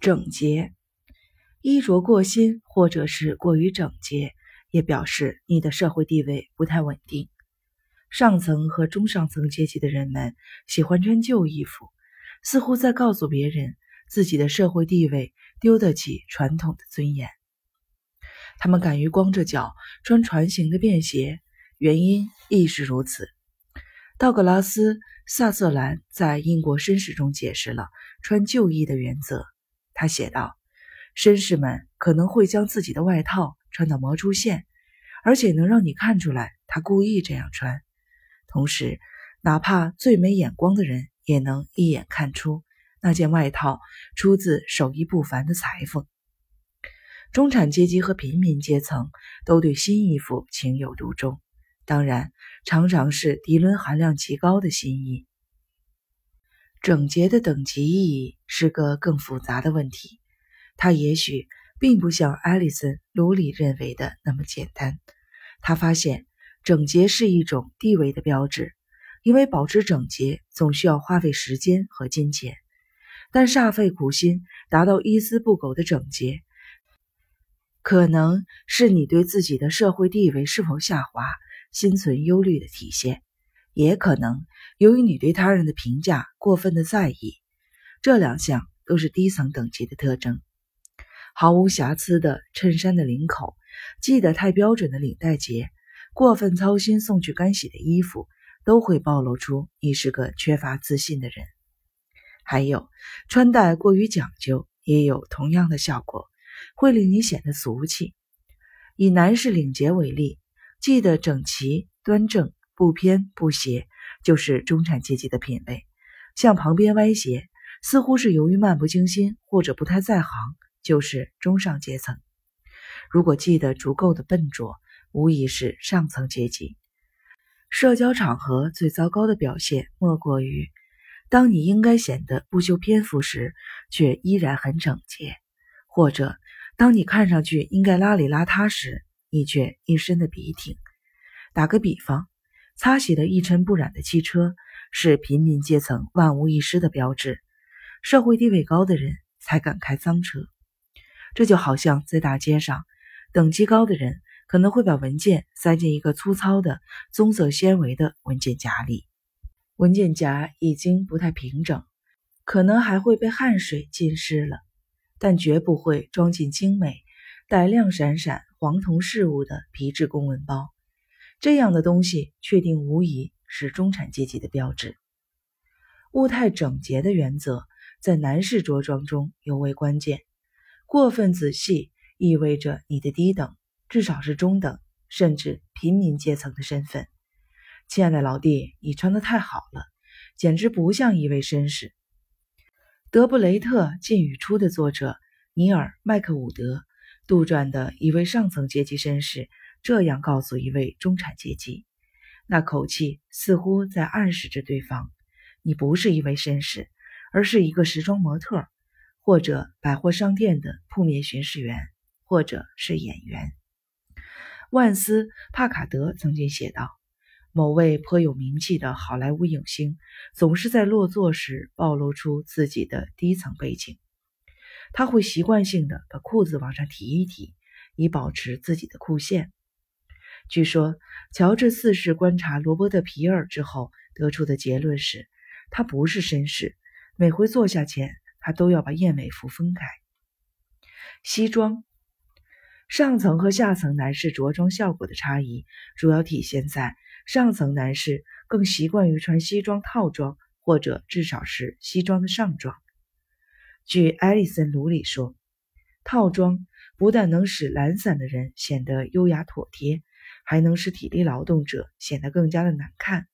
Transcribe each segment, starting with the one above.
整洁，衣着过新或者是过于整洁，也表示你的社会地位不太稳定。上层和中上层阶级的人们喜欢穿旧衣服，似乎在告诉别人自己的社会地位丢得起传统的尊严。他们敢于光着脚穿船形的便鞋，原因亦是如此。道格拉斯·萨瑟兰在英国绅士中解释了穿旧衣的原则。他写道：“绅士们可能会将自己的外套穿到磨出线，而且能让你看出来他故意这样穿。同时，哪怕最没眼光的人也能一眼看出那件外套出自手艺不凡的裁缝。”中产阶级和平民阶层都对新衣服情有独钟。当然，常常是涤纶含量极高的新衣。整洁的等级意义是个更复杂的问题，它也许并不像艾利森·卢里认为的那么简单。他发现，整洁是一种地位的标志，因为保持整洁总需要花费时间和金钱。但煞费苦心达到一丝不苟的整洁，可能是你对自己的社会地位是否下滑。心存忧虑的体现，也可能由于你对他人的评价过分的在意。这两项都是低层等级的特征。毫无瑕疵的衬衫的领口，系得太标准的领带结，过分操心送去干洗的衣服，都会暴露出你是个缺乏自信的人。还有，穿戴过于讲究，也有同样的效果，会令你显得俗气。以男士领结为例。系得整齐端正，不偏不斜，就是中产阶级的品味。向旁边歪斜，似乎是由于漫不经心或者不太在行，就是中上阶层。如果记得足够的笨拙，无疑是上层阶级。社交场合最糟糕的表现，莫过于当你应该显得不修边幅时，却依然很整洁；或者当你看上去应该邋里邋遢时，你却一身的笔挺。打个比方，擦洗的一尘不染的汽车是平民阶层万无一失的标志，社会地位高的人才敢开脏车。这就好像在大街上，等级高的人可能会把文件塞进一个粗糙的棕色纤维的文件夹里，文件夹已经不太平整，可能还会被汗水浸湿了，但绝不会装进精美、带亮闪闪。黄铜饰物的皮质公文包，这样的东西确定无疑是中产阶级的标志。物态整洁的原则在男士着装中尤为关键。过分仔细意味着你的低等，至少是中等，甚至平民阶层的身份。亲爱的老弟，你穿的太好了，简直不像一位绅士。德布雷特禁语出的作者尼尔·麦克伍德。杜撰的一位上层阶级绅士这样告诉一位中产阶级，那口气似乎在暗示着对方：你不是一位绅士，而是一个时装模特，或者百货商店的铺面巡视员，或者是演员。万斯·帕卡德曾经写道：“某位颇有名气的好莱坞影星总是在落座时暴露出自己的低层背景。”他会习惯性的把裤子往上提一提，以保持自己的裤线。据说，乔治四世观察罗伯特·皮尔之后得出的结论是，他不是绅士。每回坐下前，他都要把燕尾服分开。西装，上层和下层男士着装效果的差异，主要体现在上层男士更习惯于穿西装套装，或者至少是西装的上装。据艾利森·卢里说，套装不但能使懒散的人显得优雅妥帖，还能使体力劳动者显得更加的难看。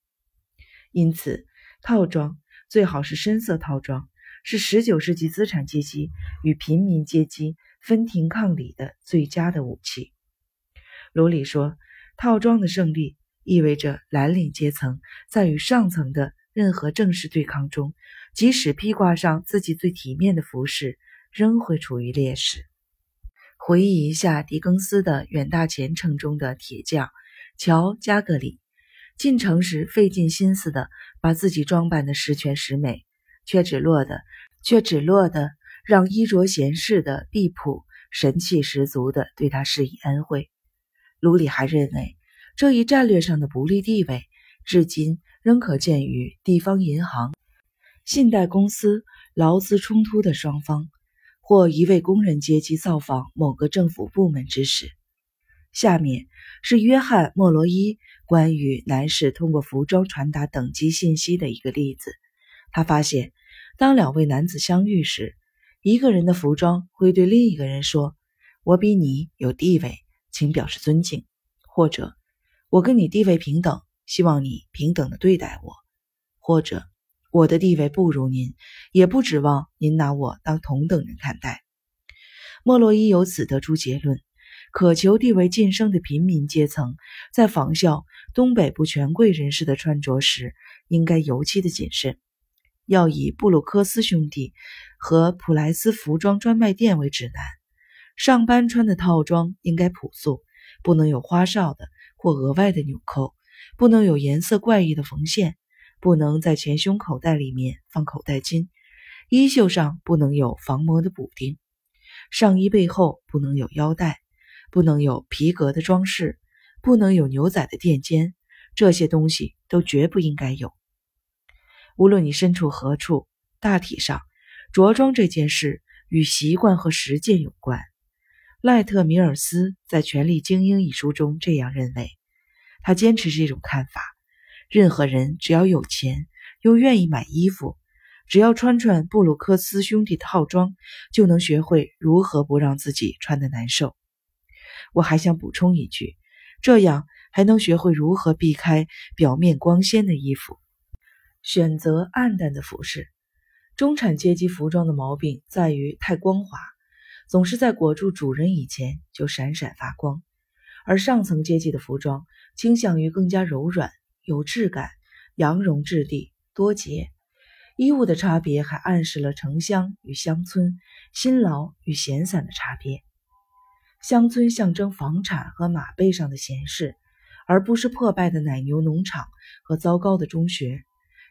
因此，套装最好是深色套装，是19世纪资产阶级与平民阶级分庭抗礼的最佳的武器。卢里说，套装的胜利意味着蓝领阶层在与上层的任何正式对抗中。即使披挂上自己最体面的服饰，仍会处于劣势。回忆一下狄更斯的《远大前程》中的铁匠乔·加格里，进城时费尽心思的把自己装扮的十全十美，却只落得却只落得让衣着闲适的毕普神气十足地对他施以恩惠。卢里还认为，这一战略上的不利地位，至今仍可见于地方银行、信贷公司劳资冲突的双方，或一位工人阶级造访某个政府部门之时。下面是约翰·莫罗伊关于男士通过服装传达等级信息的一个例子。他发现，当两位男子相遇时，一个人的服装会对另一个人说：“我比你有地位，请表示尊敬。”或者“我跟你地位平等，希望你平等的对待我。”或者“我的地位不如您，也不指望您拿我当同等人看待。”莫洛伊由此得出结论。渴求地位晋升的平民阶层，在仿效东北部权贵人士的穿着时，应该尤其的谨慎，要以布鲁克斯兄弟和普莱斯服装专卖店为指南。上班穿的套装应该朴素，不能有花哨的或额外的纽扣，不能有颜色怪异的缝线，不能在前胸口袋里面放口袋巾，衣袖上不能有防磨的补丁，上衣背后不能有腰带。不能有皮革的装饰，不能有牛仔的垫肩，这些东西都绝不应该有。无论你身处何处，大体上，着装这件事与习惯和实践有关。赖特米尔斯在《权力精英》一书中这样认为，他坚持这种看法：任何人只要有钱又愿意买衣服，只要穿穿布鲁克斯兄弟套装，就能学会如何不让自己穿得难受。我还想补充一句，这样还能学会如何避开表面光鲜的衣服，选择暗淡的服饰。中产阶级服装的毛病在于太光滑，总是在裹住主人以前就闪闪发光；而上层阶级的服装倾向于更加柔软、有质感、羊绒质地、多节。衣物的差别还暗示了城乡与乡村、辛劳与闲散的差别。乡村象征房产和马背上的闲适，而不是破败的奶牛农场和糟糕的中学。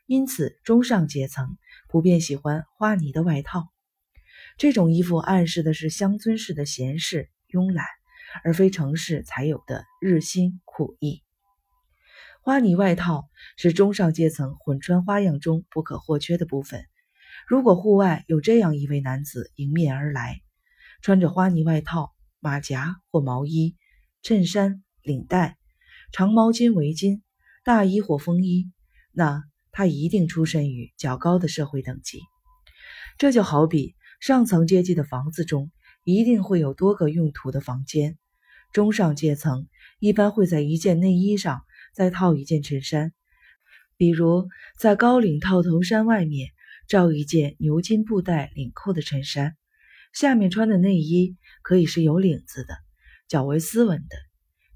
因此，中上阶层普遍喜欢花呢的外套。这种衣服暗示的是乡村式的闲适慵懒，而非城市才有的日新苦意。花呢外套是中上阶层混穿花样中不可或缺的部分。如果户外有这样一位男子迎面而来，穿着花呢外套。马甲或毛衣、衬衫、领带、长毛巾、围巾、大衣或风衣，那他一定出身于较高的社会等级。这就好比上层阶级的房子中一定会有多个用途的房间，中上阶层一般会在一件内衣上再套一件衬衫，比如在高领套头衫外面罩一件牛津布带领扣的衬衫。下面穿的内衣可以是有领子的，较为斯文的，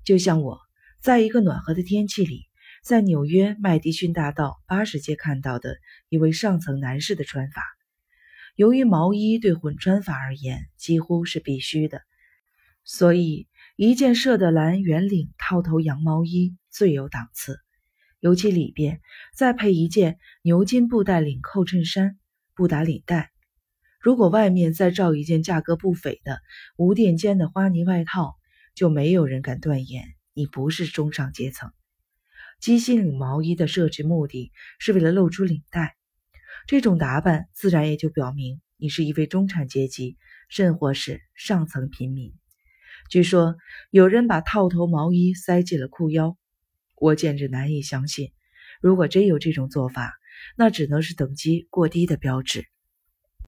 就像我在一个暖和的天气里，在纽约麦迪逊大道八十街看到的一位上层男士的穿法。由于毛衣对混穿法而言几乎是必须的，所以一件舍德兰圆领套头羊毛衣最有档次，尤其里边再配一件牛津布带领扣衬衫，不打领带。如果外面再罩一件价格不菲的无垫肩的花呢外套，就没有人敢断言你不是中上阶层。鸡心领毛衣的设置目的是为了露出领带，这种打扮自然也就表明你是一位中产阶级，甚或是上层平民。据说有人把套头毛衣塞进了裤腰，我简直难以相信。如果真有这种做法，那只能是等级过低的标志。